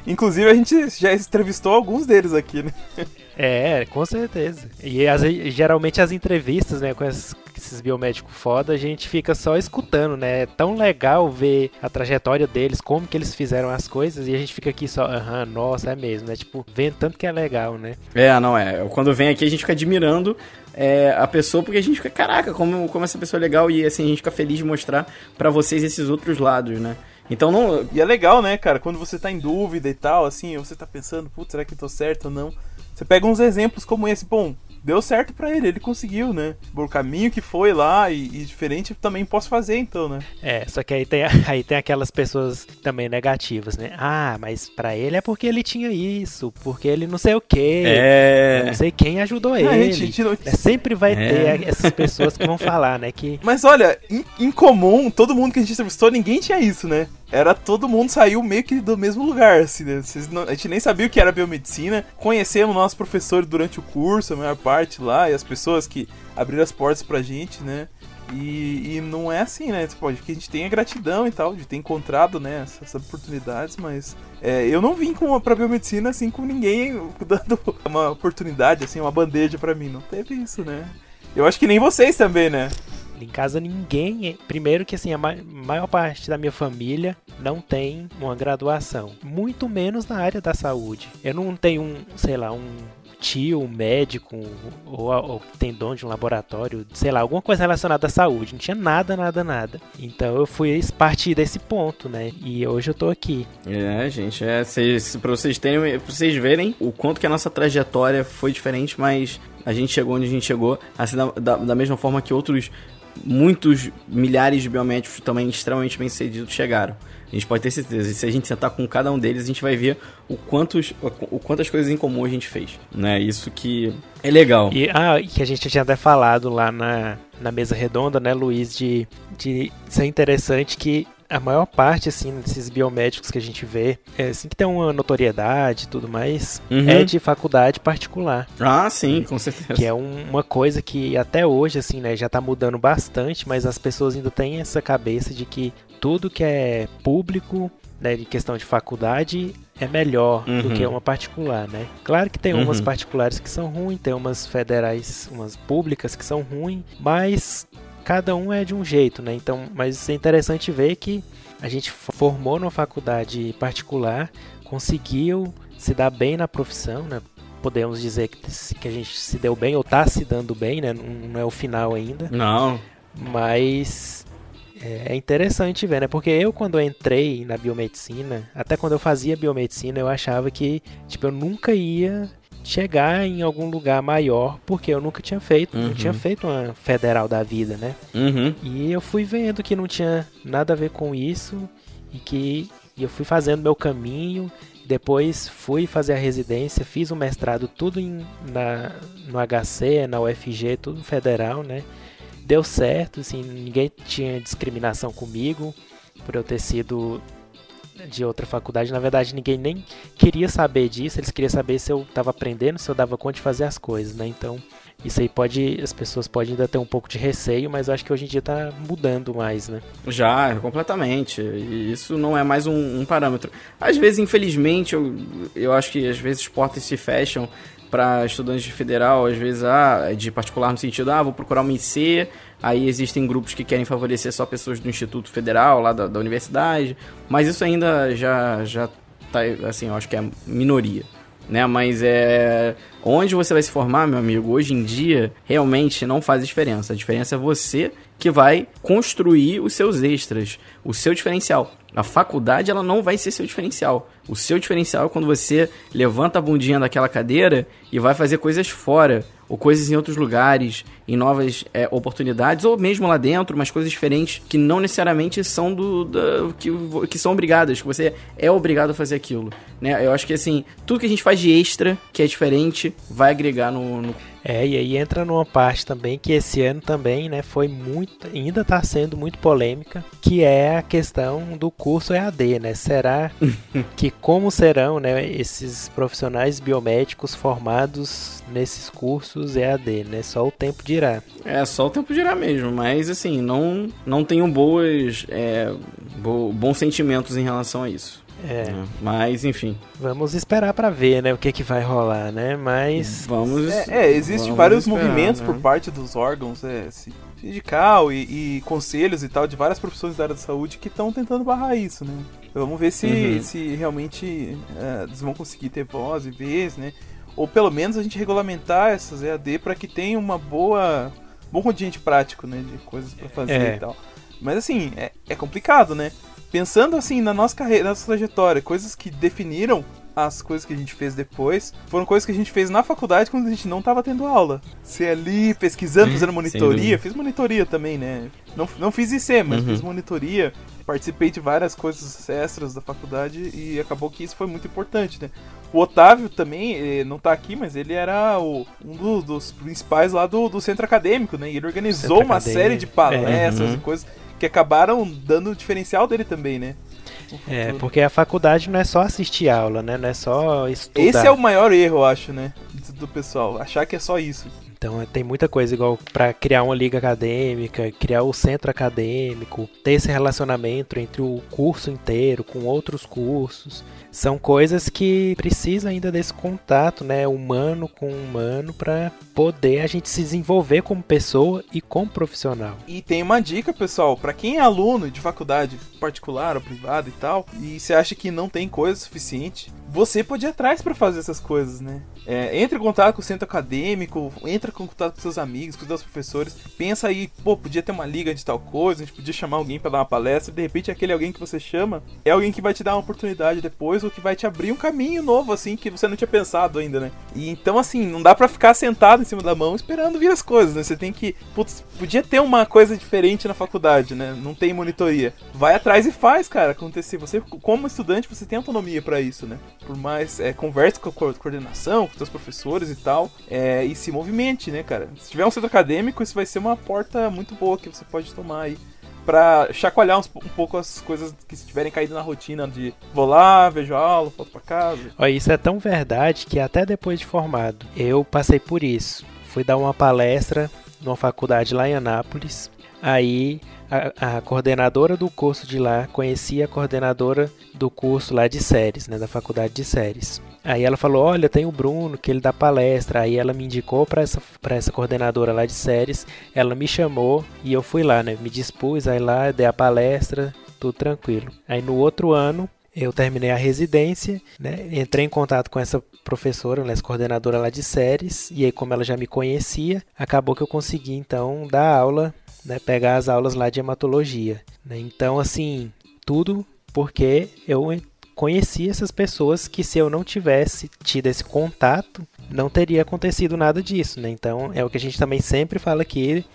Inclusive, a gente já entrevistou alguns deles aqui, né? É, com certeza. E as, geralmente as entrevistas, né, com esses, esses biomédicos foda, a gente fica só escutando, né? É tão legal ver a trajetória deles, como que eles fizeram as coisas, e a gente fica aqui só, aham, nossa, é mesmo, né? Tipo, vendo tanto que é legal, né? É, não é. Quando vem aqui a gente fica admirando é, a pessoa, porque a gente fica, caraca, como, como essa pessoa é legal, e assim, a gente fica feliz de mostrar para vocês esses outros lados, né? Então não. E é legal, né, cara? Quando você tá em dúvida e tal, assim, você tá pensando, putz, será que eu tô certo ou não? Você pega uns exemplos como esse, bom, deu certo para ele, ele conseguiu, né? O caminho que foi lá e, e, diferente também posso fazer, então, né? É, só que aí tem, aí tem aquelas pessoas também negativas, né? Ah, mas para ele é porque ele tinha isso, porque ele não sei o quê. É. Não sei quem ajudou ele. A gente, não... é, sempre vai é. ter essas pessoas que vão falar, né? Que... Mas olha, em, em comum, todo mundo que a gente entrevistou, ninguém tinha isso, né? Era todo mundo saiu meio que do mesmo lugar, assim, né? Não, a gente nem sabia o que era biomedicina. Conhecemos nossos professores durante o curso, a maior parte lá, e as pessoas que abriram as portas pra gente, né? E, e não é assim, né? Tipo, a gente tem a gratidão e tal, de ter encontrado, né, essas oportunidades, mas é, eu não vim com, pra biomedicina assim com ninguém dando uma oportunidade, assim, uma bandeja para mim. Não teve isso, né? Eu acho que nem vocês também, né? Em casa ninguém. Primeiro que assim, a maior parte da minha família não tem uma graduação. Muito menos na área da saúde. Eu não tenho um, sei lá, um tio, um médico, ou, ou tem dono de um laboratório, sei lá, alguma coisa relacionada à saúde. Não tinha nada, nada, nada. Então eu fui partir desse ponto, né? E hoje eu tô aqui. É, gente, é, cês, pra vocês terem, pra vocês verem o quanto que a nossa trajetória foi diferente, mas a gente chegou onde a gente chegou, assim, da, da, da mesma forma que outros muitos milhares de biomédicos também extremamente bem sucedidos chegaram. A gente pode ter certeza. E se a gente sentar com cada um deles, a gente vai ver o quantos, o quantas coisas em comum a gente fez. Né? Isso que é legal. E ah, que a gente tinha até falado lá na, na mesa redonda, né, Luiz, de, de ser interessante que a maior parte, assim, desses biomédicos que a gente vê, é, assim, que tem uma notoriedade e tudo mais, uhum. é de faculdade particular. Ah, sim, com certeza. Que é um, uma coisa que até hoje, assim, né, já tá mudando bastante, mas as pessoas ainda têm essa cabeça de que tudo que é público, né, de questão de faculdade, é melhor uhum. do que uma particular, né? Claro que tem uhum. umas particulares que são ruins, tem umas federais, umas públicas que são ruins, mas cada um é de um jeito, né? Então, mas é interessante ver que a gente formou numa faculdade particular, conseguiu se dar bem na profissão, né? Podemos dizer que, que a gente se deu bem ou está se dando bem, né? Não, é o final ainda. Não. Mas é, é interessante ver, né? Porque eu, quando eu entrei na biomedicina, até quando eu fazia biomedicina, eu achava que, tipo, eu nunca ia chegar em algum lugar maior, porque eu nunca tinha feito, uhum. não tinha feito uma federal da vida, né? Uhum. E eu fui vendo que não tinha nada a ver com isso e que e eu fui fazendo meu caminho. Depois fui fazer a residência, fiz o mestrado tudo em, na, no HC, na UFG, tudo federal, né? Deu certo, assim, ninguém tinha discriminação comigo por eu ter sido de outra faculdade. Na verdade, ninguém nem queria saber disso. Eles queriam saber se eu estava aprendendo, se eu dava conta de fazer as coisas, né? Então, isso aí pode. As pessoas podem ainda ter um pouco de receio, mas eu acho que hoje em dia está mudando mais, né? Já, completamente. Isso não é mais um, um, parâmetro. Às vezes, infelizmente, eu, eu acho que às vezes portas se fecham para estudantes de federal, às vezes ah, de particular no sentido, ah, vou procurar uma IC, aí existem grupos que querem favorecer só pessoas do Instituto Federal, lá da, da universidade, mas isso ainda já, já tá, assim, eu acho que é minoria. Né, mas é onde você vai se formar, meu amigo, hoje em dia realmente não faz diferença. A diferença é você que vai construir os seus extras, o seu diferencial. A faculdade ela não vai ser seu diferencial. O seu diferencial é quando você levanta a bundinha daquela cadeira e vai fazer coisas fora, ou coisas em outros lugares, em novas é, oportunidades, ou mesmo lá dentro, mas coisas diferentes que não necessariamente são do, do que, que são obrigadas, que você é obrigado a fazer aquilo. Né? Eu acho que assim, tudo que a gente faz de extra, que é diferente, vai agregar no, no é, e aí entra numa parte também que esse ano também, né, foi muito, ainda está sendo muito polêmica, que é a questão do curso EAD, né? Será que como serão, né, esses profissionais biomédicos formados nesses cursos EAD, né? Só o tempo dirá. É, só o tempo dirá mesmo, mas assim, não, não tenho boas, é, bo, bons sentimentos em relação a isso. É. Né? Mas, enfim. Vamos esperar para ver, né, o que que vai rolar, né? Mas vamos É, é existem vários esperar, movimentos né? por parte dos órgãos, é, sindical e, e, conselhos e tal de várias profissões da área da saúde que estão tentando barrar isso, né? Vamos ver se, uhum. se realmente é, eles vão conseguir ter voz e vez, né? Ou pelo menos a gente regulamentar essas EAD para que tenha uma boa bom contingente prático, né, de coisas para fazer é. e tal. Mas assim, é, é complicado, né? Pensando assim na nossa carreira, na nossa trajetória, coisas que definiram as coisas que a gente fez depois foram coisas que a gente fez na faculdade quando a gente não estava tendo aula. Você ali pesquisando, fazendo monitoria, fiz monitoria também, né? Não, não fiz IC, mas uhum. fiz monitoria, participei de várias coisas extras da faculdade e acabou que isso foi muito importante, né? O Otávio também, não está aqui, mas ele era o, um do, dos principais lá do, do centro acadêmico, né? E ele organizou uma série de palestras é, uhum. e coisas que acabaram dando o diferencial dele também, né? É, porque a faculdade não é só assistir aula, né? Não é só estudar. Esse é o maior erro, eu acho, né? Do pessoal, achar que é só isso. Então tem muita coisa igual para criar uma liga acadêmica, criar o centro acadêmico, ter esse relacionamento entre o curso inteiro com outros cursos. São coisas que precisam ainda desse contato, né, humano com humano para poder a gente se desenvolver como pessoa e como profissional. E tem uma dica, pessoal, para quem é aluno de faculdade particular ou privada e tal, e você acha que não tem coisa suficiente, você pode ir atrás para fazer essas coisas, né? É, entre em contato com o centro acadêmico, entra em contato com seus amigos, com seus professores, pensa aí, pô, podia ter uma liga de tal coisa, a gente podia chamar alguém para dar uma palestra, de repente aquele alguém que você chama é alguém que vai te dar uma oportunidade depois ou que vai te abrir um caminho novo assim que você não tinha pensado ainda, né? E então assim, não dá para ficar sentado em cima da mão esperando vir as coisas, né? Você tem que, putz, podia ter uma coisa diferente na faculdade, né? Não tem monitoria. Vai atrás e faz, cara, acontecer. Você como estudante, você tem autonomia para isso, né? Por mais é, converse com a coordenação, com seus professores e tal, é, e se movimente, né, cara? Se tiver um centro acadêmico, isso vai ser uma porta muito boa que você pode tomar aí para chacoalhar uns, um pouco as coisas que estiverem caído na rotina de vou lá, vejo a aula, volto para casa. Olha, isso é tão verdade que até depois de formado, eu passei por isso. Fui dar uma palestra numa faculdade lá em Anápolis. Aí a, a, coordenadora do curso de lá conhecia a coordenadora do curso lá de séries, né, da faculdade de séries. Aí ela falou: Olha, tem o Bruno, que ele dá palestra. Aí ela me indicou para essa, essa coordenadora lá de séries. Ela me chamou e eu fui lá, né? Me dispus, aí lá, dei a palestra, tudo tranquilo. Aí no outro ano, eu terminei a residência, né? Entrei em contato com essa professora, né, essa coordenadora lá de séries, e aí como ela já me conhecia, acabou que eu consegui então dar aula né, pegar as aulas lá de hematologia. Né? Então, assim, tudo porque eu conheci essas pessoas que se eu não tivesse tido esse contato, não teria acontecido nada disso, né? Então, é o que a gente também sempre fala aqui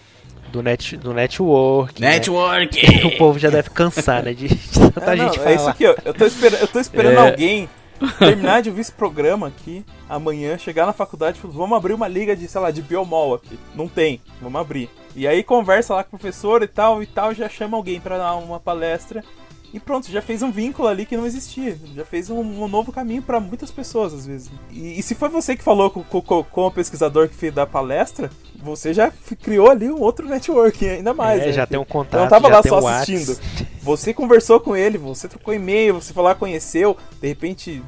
do, net, do network. Né? Network! Né? O povo já deve cansar, né? De, de tanta é, gente não, falar. É isso aqui, ó. Eu tô, eu tô esperando é... alguém terminar de ouvir esse programa aqui amanhã, chegar na faculdade e falar, vamos abrir uma liga de, sei lá, de biomol aqui. Não tem, vamos abrir. E aí conversa lá com o professor e tal e tal, já chama alguém para dar uma palestra. E pronto, já fez um vínculo ali que não existia. Já fez um, um novo caminho para muitas pessoas, às vezes. E, e, se foi você que falou com, com, com o pesquisador que fez da palestra, você já criou ali um outro network, ainda mais. É, né? já tem um contato. Eu não tava lá só um assistindo. Você conversou com ele, você trocou e-mail, você falou, conheceu, de repente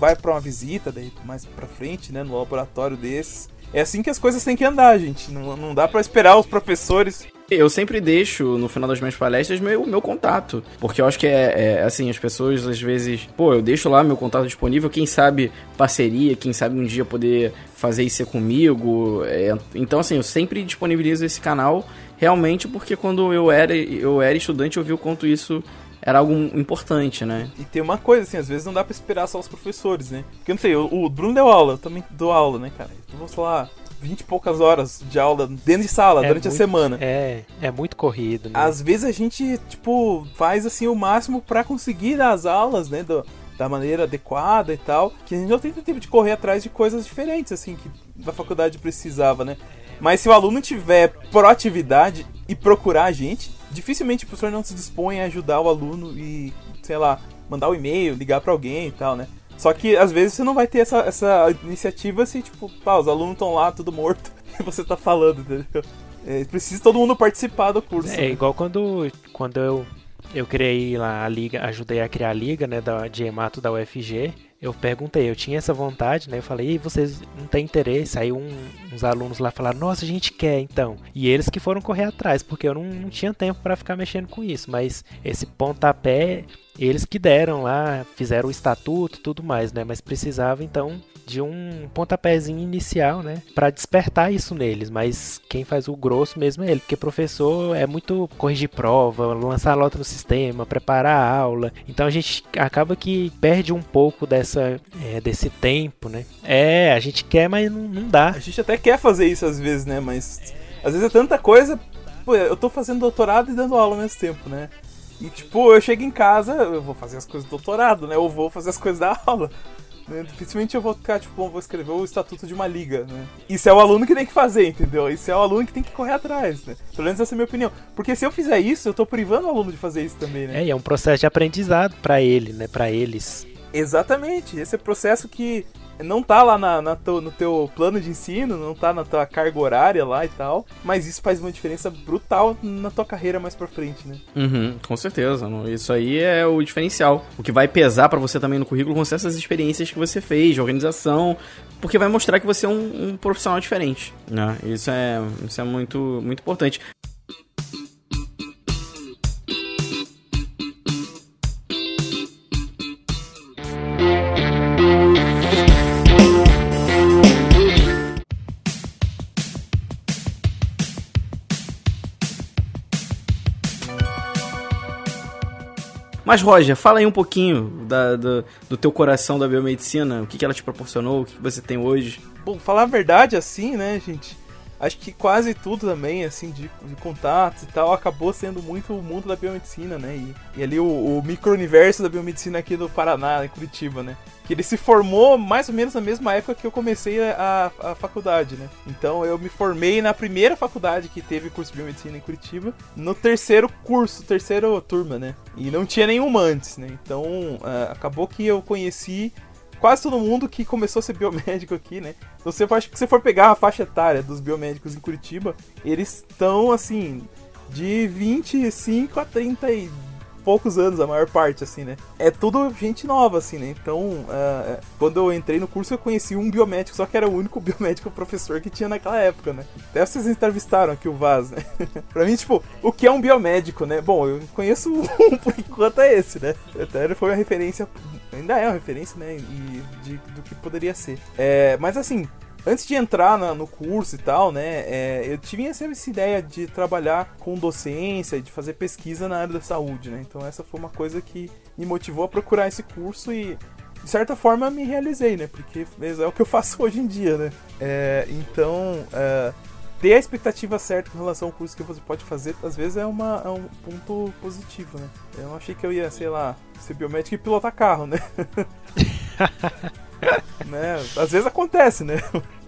vai para uma visita, daí mais para frente, né, no laboratório desses. É assim que as coisas têm que andar, gente. Não, não dá para esperar os professores. Eu sempre deixo, no final das minhas palestras, meu, meu contato. Porque eu acho que é, é, assim, as pessoas às vezes, pô, eu deixo lá meu contato disponível, quem sabe parceria, quem sabe um dia poder fazer isso comigo. É, então, assim, eu sempre disponibilizo esse canal realmente porque quando eu era, eu era estudante eu vi o quanto isso era algo importante, né? E tem uma coisa, assim, às vezes não dá pra esperar só os professores, né? Porque não sei, o, o Bruno deu aula, eu também dou aula, né, cara? Então vamos lá, vinte e poucas horas de aula dentro de sala, é durante muito, a semana. É, é muito corrido, né? Às vezes a gente, tipo, faz assim o máximo para conseguir dar as aulas, né? Do, da maneira adequada e tal, que a gente não tem tempo de correr atrás de coisas diferentes, assim, que a faculdade precisava, né? Mas se o aluno tiver proatividade e procurar a gente, dificilmente o professor não se dispõe a ajudar o aluno e, sei lá, mandar o um e-mail, ligar para alguém e tal, né? Só que às vezes você não vai ter essa, essa iniciativa se, tipo, pá, os alunos estão lá, tudo morto, e você tá falando, entendeu? É, precisa todo mundo participar do curso. É né? igual quando, quando eu, eu criei lá a liga, ajudei a criar a liga, né, da, de hemato da UFG eu perguntei, eu tinha essa vontade, né? Eu falei, e vocês não têm interesse? Aí um, uns alunos lá falaram, nossa, a gente quer então. E eles que foram correr atrás, porque eu não, não tinha tempo para ficar mexendo com isso. Mas esse pontapé, eles que deram lá, fizeram o estatuto e tudo mais, né? Mas precisava então de um pontapézinho inicial, né, para despertar isso neles, mas quem faz o grosso mesmo é ele, porque professor é muito corrigir prova, lançar nota no sistema, preparar a aula, então a gente acaba que perde um pouco dessa é, desse tempo, né? É, a gente quer, mas não, não dá. A gente até quer fazer isso às vezes, né, mas às vezes é tanta coisa, pô, eu tô fazendo doutorado e dando aula ao mesmo tempo, né? E tipo, eu chego em casa, eu vou fazer as coisas do doutorado, né? Eu vou fazer as coisas da aula. Né? Dificilmente eu vou ficar, tipo, bom, vou escrever o estatuto de uma liga, né? Isso é o aluno que tem que fazer, entendeu? Isso é o aluno que tem que correr atrás, né? Pelo menos essa é a minha opinião. Porque se eu fizer isso, eu tô privando o aluno de fazer isso também, né? É, e é um processo de aprendizado para ele, né? Para eles. Exatamente. Esse é processo que não tá lá na, na no teu plano de ensino, não tá na tua carga horária lá e tal, mas isso faz uma diferença brutal na tua carreira mais pra frente, né? Uhum, com certeza. Isso aí é o diferencial. O que vai pesar para você também no currículo vão ser essas experiências que você fez, de organização, porque vai mostrar que você é um, um profissional diferente, né? Isso é, isso é muito, muito importante. Mas, Roger, fala aí um pouquinho da, do, do teu coração da biomedicina, o que, que ela te proporcionou, o que, que você tem hoje. Bom, falar a verdade assim, né, gente? Acho que quase tudo também, assim, de, de contatos e tal, acabou sendo muito o mundo da biomedicina, né? E, e ali o, o micro-universo da biomedicina aqui do Paraná, em Curitiba, né? Que ele se formou mais ou menos na mesma época que eu comecei a, a, faculdade, né? Então eu me formei na primeira faculdade que teve curso de biomedicina em Curitiba, no terceiro curso, terceira turma, né? E não tinha nenhuma antes, né? Então uh, acabou que eu conheci quase todo mundo que começou a ser biomédico aqui, né? Então, você se for pegar a faixa etária dos biomédicos em Curitiba, eles estão assim de 25 a 30 e poucos anos, a maior parte, assim, né? É tudo gente nova, assim, né? Então, uh, quando eu entrei no curso, eu conheci um biomédico, só que era o único biomédico professor que tinha naquela época, né? Até vocês entrevistaram aqui o Vaz, né? pra mim, tipo, o que é um biomédico, né? Bom, eu conheço um por enquanto é esse, né? Até foi uma referência, ainda é uma referência, né? E de, do que poderia ser. É, mas assim, antes de entrar na, no curso e tal, né, é, eu tinha sempre essa ideia de trabalhar com docência, de fazer pesquisa na área da saúde, né? Então essa foi uma coisa que me motivou a procurar esse curso e de certa forma me realizei, né? Porque é o que eu faço hoje em dia, né? É, então é, ter a expectativa certa com relação ao curso que você pode fazer, às vezes é, uma, é um ponto positivo, né? Eu não achei que eu ia, sei lá, ser biomédico e pilotar carro, né? né? Às vezes acontece, né?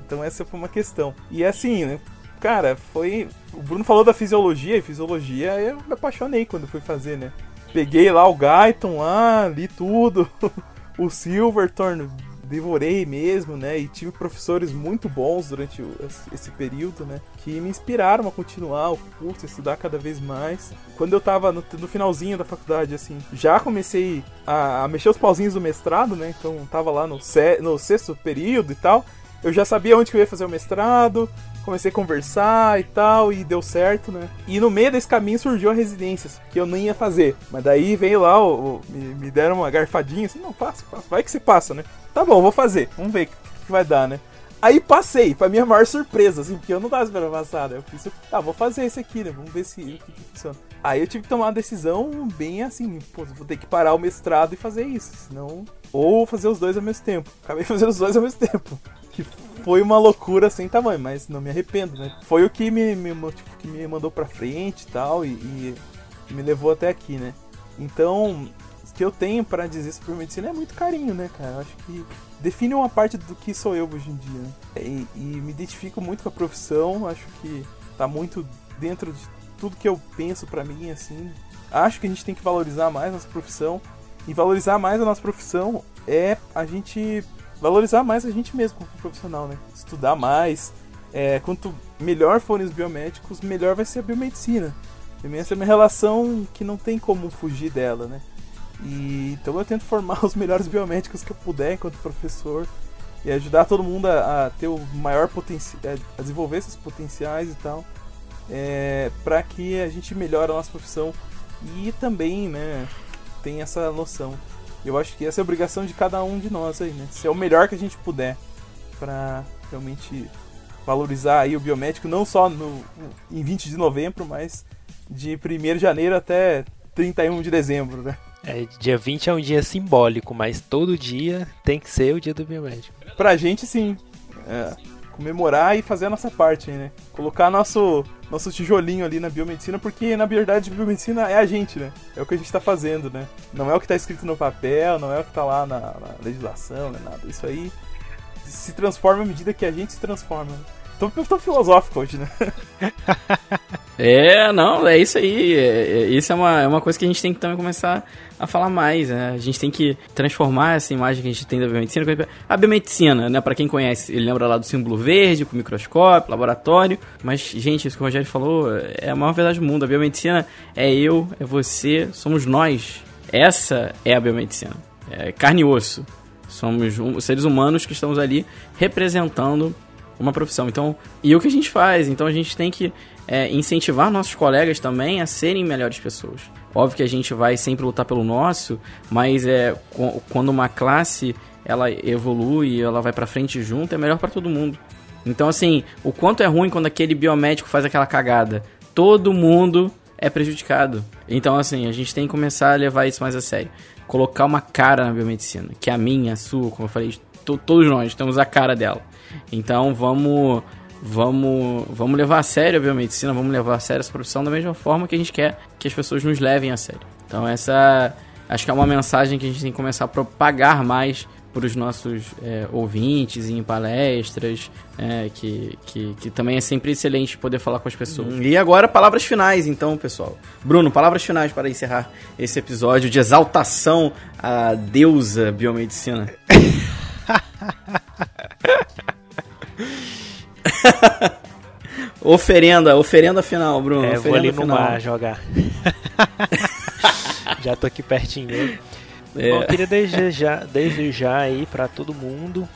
Então essa foi uma questão. E assim, né? Cara, foi. O Bruno falou da fisiologia, e fisiologia eu me apaixonei quando fui fazer, né? Peguei lá o Guyton lá, li tudo. o Silverthorne, devorei mesmo, né? E tive professores muito bons durante esse período, né? Que me inspiraram a continuar o curso, estudar cada vez mais. Quando eu tava no, no finalzinho da faculdade, assim, já comecei a, a, mexer os pauzinhos do mestrado, né? Então tava lá no, no sexto período e tal eu já sabia onde que eu ia fazer o mestrado, comecei a conversar e tal, e deu certo, né? E no meio desse caminho surgiu a residência, que eu nem ia fazer. Mas daí veio lá, o, o me, me, deram uma garfadinha assim, não, passa, passa, vai que você passa, né? Tá bom, vou fazer, vamos ver o que, que, vai dar, né? Aí passei, pra minha maior surpresa, assim, porque eu não tava esperando passar, né? Eu fiz, tá, vou fazer esse aqui, né? Vamos ver se o que, que funciona. Aí eu tive que tomar uma decisão bem assim, pô, vou ter que parar o mestrado e fazer isso, senão. Ou fazer os dois ao mesmo tempo. Acabei fazendo os dois ao mesmo tempo que foi uma loucura sem tamanho, mas não me arrependo, né? Foi o que me, me, que me mandou pra frente e tal, e, e me levou até aqui, né? Então, o que eu tenho para dizer sobre medicina é muito carinho, né, cara? Eu acho que define uma parte do que sou eu hoje em dia. Né? E, e, me identifico muito com a profissão, acho que tá muito dentro de tudo que eu penso para mim, assim. Acho que a gente tem que valorizar mais a nossa profissão. E valorizar mais a nossa profissão é a gente valorizar mais a gente mesmo como profissional, né? Estudar mais. É, quanto melhor forem os biomédicos, melhor vai ser a biomedicina. Essa é uma relação que não tem como fugir dela, né? E, então eu tento formar os melhores biomédicos que eu puder enquanto professor e ajudar todo mundo a, a ter o maior potencial, a desenvolver esses potenciais e tal, é, para que a gente melhore a nossa profissão e também, né, tem essa noção eu acho que essa é a obrigação de cada um de nós aí, né? Ser o melhor que a gente puder para realmente valorizar aí o biomédico, não só no, em 20 de novembro, mas de 1 de janeiro até 31 de dezembro, né? É, dia 20 é um dia simbólico, mas todo dia tem que ser o dia do biomédico. Pra gente, sim. É comemorar e fazer a nossa parte, né? Colocar nosso, nosso tijolinho ali na biomedicina, porque na verdade biomedicina é a gente, né? É o que a gente tá fazendo, né? Não é o que tá escrito no papel, não é o que tá lá na, na legislação, né? Nada. Isso aí se transforma à medida que a gente se transforma. Né? Tô, tô filosófico hoje, né? É, não, é isso aí. É, é, isso é uma, é uma coisa que a gente tem que também começar a falar mais, né? A gente tem que transformar essa imagem que a gente tem da biomedicina. A biomedicina, né, para quem conhece, ele lembra lá do símbolo verde, com microscópio, laboratório. Mas, gente, isso que o Rogério falou é a maior verdade do mundo. A biomedicina é eu, é você, somos nós. Essa é a biomedicina. É carne e osso. Somos seres humanos que estamos ali representando uma profissão. Então, e o que a gente faz? Então a gente tem que é, incentivar nossos colegas também a serem melhores pessoas. Óbvio que a gente vai sempre lutar pelo nosso, mas é quando uma classe ela evolui, ela vai para frente junto, é melhor para todo mundo. Então assim, o quanto é ruim quando aquele biomédico faz aquela cagada, todo mundo é prejudicado. Então assim, a gente tem que começar a levar isso mais a sério. Colocar uma cara na biomedicina, que é a minha, a sua, como eu falei, todos nós temos a cara dela. Então vamos vamos, vamos levar a sério a biomedicina, vamos levar a sério essa profissão da mesma forma que a gente quer que as pessoas nos levem a sério. Então essa acho que é uma mensagem que a gente tem que começar a propagar mais para os nossos é, ouvintes em palestras, é, que, que, que, também é sempre excelente poder falar com as pessoas. E agora, palavras finais, então, pessoal. Bruno, palavras finais para encerrar esse episódio de exaltação à deusa biomedicina. oferenda, oferenda final, Bruno. É, vou ali no final. mar jogar. já tô aqui pertinho. É. Bom, queria desejar, desejar aí para todo mundo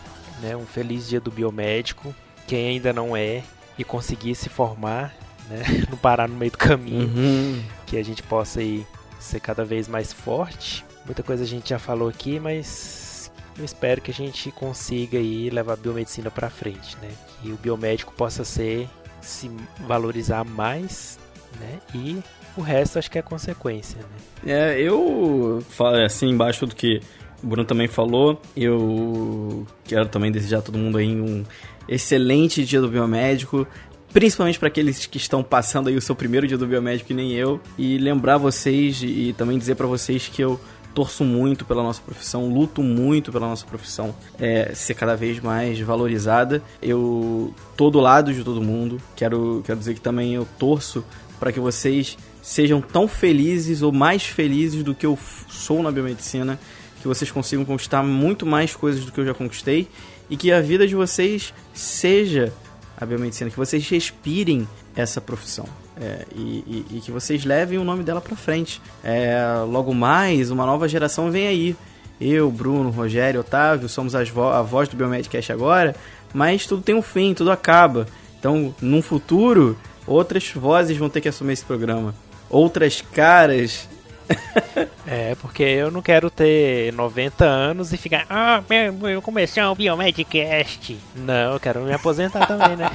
né, um feliz dia do biomédico. Quem ainda não é e conseguir se formar, né, não parar no meio do caminho, uhum. que a gente possa aí ser cada vez mais forte. Muita coisa a gente já falou aqui, mas eu espero que a gente consiga aí levar a biomedicina para frente, né? Que o biomédico possa ser se valorizar mais, né? E o resto acho que é consequência, né? É, eu falo assim embaixo do que o Bruno também falou, eu quero também desejar a todo mundo aí um excelente dia do biomédico, principalmente para aqueles que estão passando aí o seu primeiro dia do biomédico que nem eu, e lembrar vocês e também dizer para vocês que eu torço muito pela nossa profissão, luto muito pela nossa profissão é, ser cada vez mais valorizada. Eu tô do lado de todo mundo, quero, quero dizer que também eu torço para que vocês sejam tão felizes ou mais felizes do que eu sou na biomedicina, que vocês consigam conquistar muito mais coisas do que eu já conquistei e que a vida de vocês seja a biomedicina, que vocês respirem essa profissão. É, e, e, e, que vocês levem o nome dela para frente. É, logo mais, uma nova geração vem aí. Eu, Bruno, Rogério, Otávio, somos vo a voz do Biomedcast agora, mas tudo tem um fim, tudo acaba. Então, num futuro, outras vozes vão ter que assumir esse programa. Outras caras é, porque eu não quero ter 90 anos e ficar. Ah, meu, comecei o Biomedcast. Não, eu quero me aposentar também, né?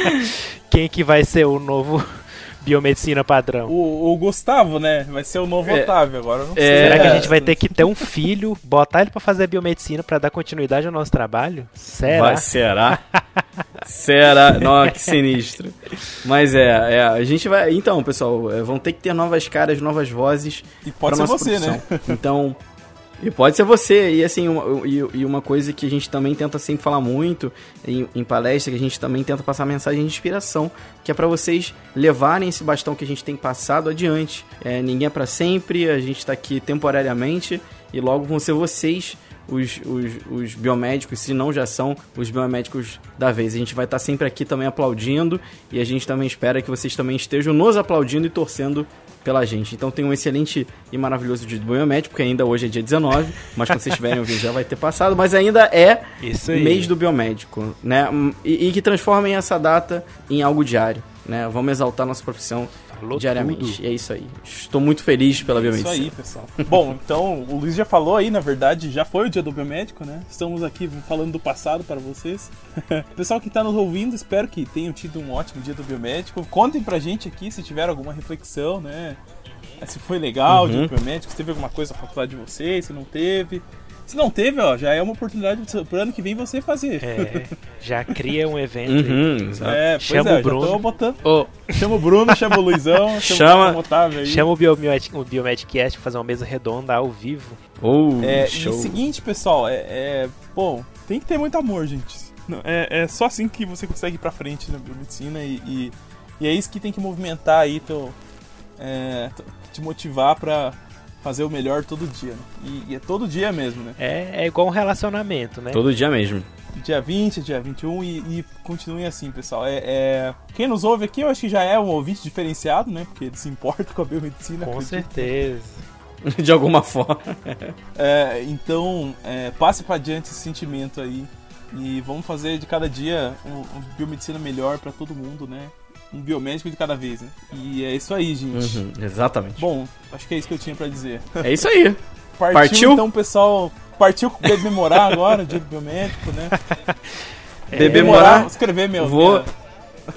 Quem que vai ser o novo biomedicina padrão? O, o Gustavo, né? Vai ser o novo é, Otávio agora. Não é, sei. Será que a gente vai ter que ter um filho, botar ele para fazer biomedicina para dar continuidade ao nosso trabalho? Será? Vai, será? Será? Nossa, que sinistro. Mas é, é, a gente vai. Então, pessoal, é, vão ter que ter novas caras, novas vozes. E pode ser você, profissão. né? Então. E pode ser você. E assim, uma, e, e, uma coisa que a gente também tenta sempre falar muito em, em, palestra, que a gente também tenta passar mensagem de inspiração, que é para vocês levarem esse bastão que a gente tem passado adiante. É, ninguém é para sempre, a gente está aqui temporariamente e logo vão ser vocês os, os, os, biomédicos, se não já são os biomédicos da vez. A gente vai estar tá sempre aqui também aplaudindo e a gente também espera que vocês também estejam nos aplaudindo e torcendo pela gente. Então tem um excelente e maravilhoso dia do biomédico, que ainda hoje é dia 19, mas quando vocês estiverem ouvindo já vai ter passado, mas ainda é mês do biomédico, né? E, e, que transformem essa data em algo diário, né? Vamos exaltar nossa profissão Falou diariamente. Tudo. E é isso aí. Estou muito feliz pela é biomedicina. Isso aí, pessoal. Bom, então o Luiz já falou aí, na verdade, já foi o dia do biomédico, né? Estamos aqui falando do passado para vocês. Pessoal que está nos ouvindo, espero que tenham tido um ótimo dia do biomédico. Contem pra gente aqui se tiver alguma reflexão, né? Se foi legal uhum. o dia do biomédico, se teve alguma coisa na faculdade de vocês, se não teve. Se não teve, ó, já é uma oportunidade pro ano que vem você fazer. É, já cria um evento. Uhum, é, chama é, o Bruno. Botando, oh. Chama o Bruno, chama o Luizão, chama, chama, chama o Biomedic, o Biomedcast pra fazer uma mesa redonda ao vivo. Oh, é, show. E seguinte, pessoal, é, é, bom, tem que ter muito amor, gente. é, é só assim que você consegue ir pra frente na biomedicina e, e E é isso que tem que movimentar aí, teu, é, te motivar pra fazer o melhor todo dia. Né? E, e, é todo dia mesmo, né? É, é igual um relacionamento, né? Todo dia mesmo. Dia 20, dia 21 e, e continuem assim, pessoal. É, é, Quem nos ouve aqui, eu acho que já é um ouvinte diferenciado, né? Porque ele se importa com a biomedicina. Com acredito. certeza. De alguma forma. é, então, é, passe para adiante esse sentimento aí. E vamos fazer de cada dia um, um biomedicina melhor para todo mundo, né? Um biomédico de cada vez, né? E é isso aí, gente. Uhum, exatamente. Bom, acho que é isso que eu tinha para dizer. É isso aí. Partiu, Partiu? Então, pessoal, partiu bebemorar agora, dia do biomédico, né? É, bebemorar. Escrever meu. Vou.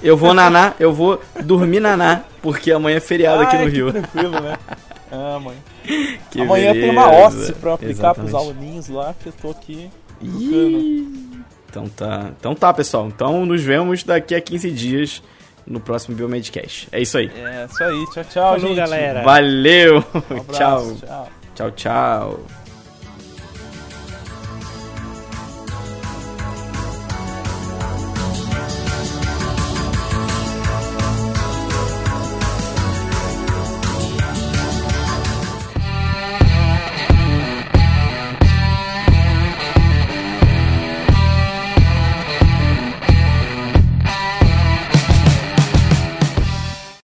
Eu vou naná, eu vou dormir naná, porque amanhã é feriado aqui no Rio. Tranquilo, né? Ah, mãe. Que amanhã beleza. tem uma hóstia pra aplicar Exatamente. pros aluninhos lá, que eu tô aqui. Então tá. Então tá, pessoal. Então nos vemos daqui a 15 dias no próximo Biomedcast. É isso aí. É isso aí. Tchau, tchau, Falou, gente. galera. Valeu. Um abraço, tchau. Tchau, tchau. tchau.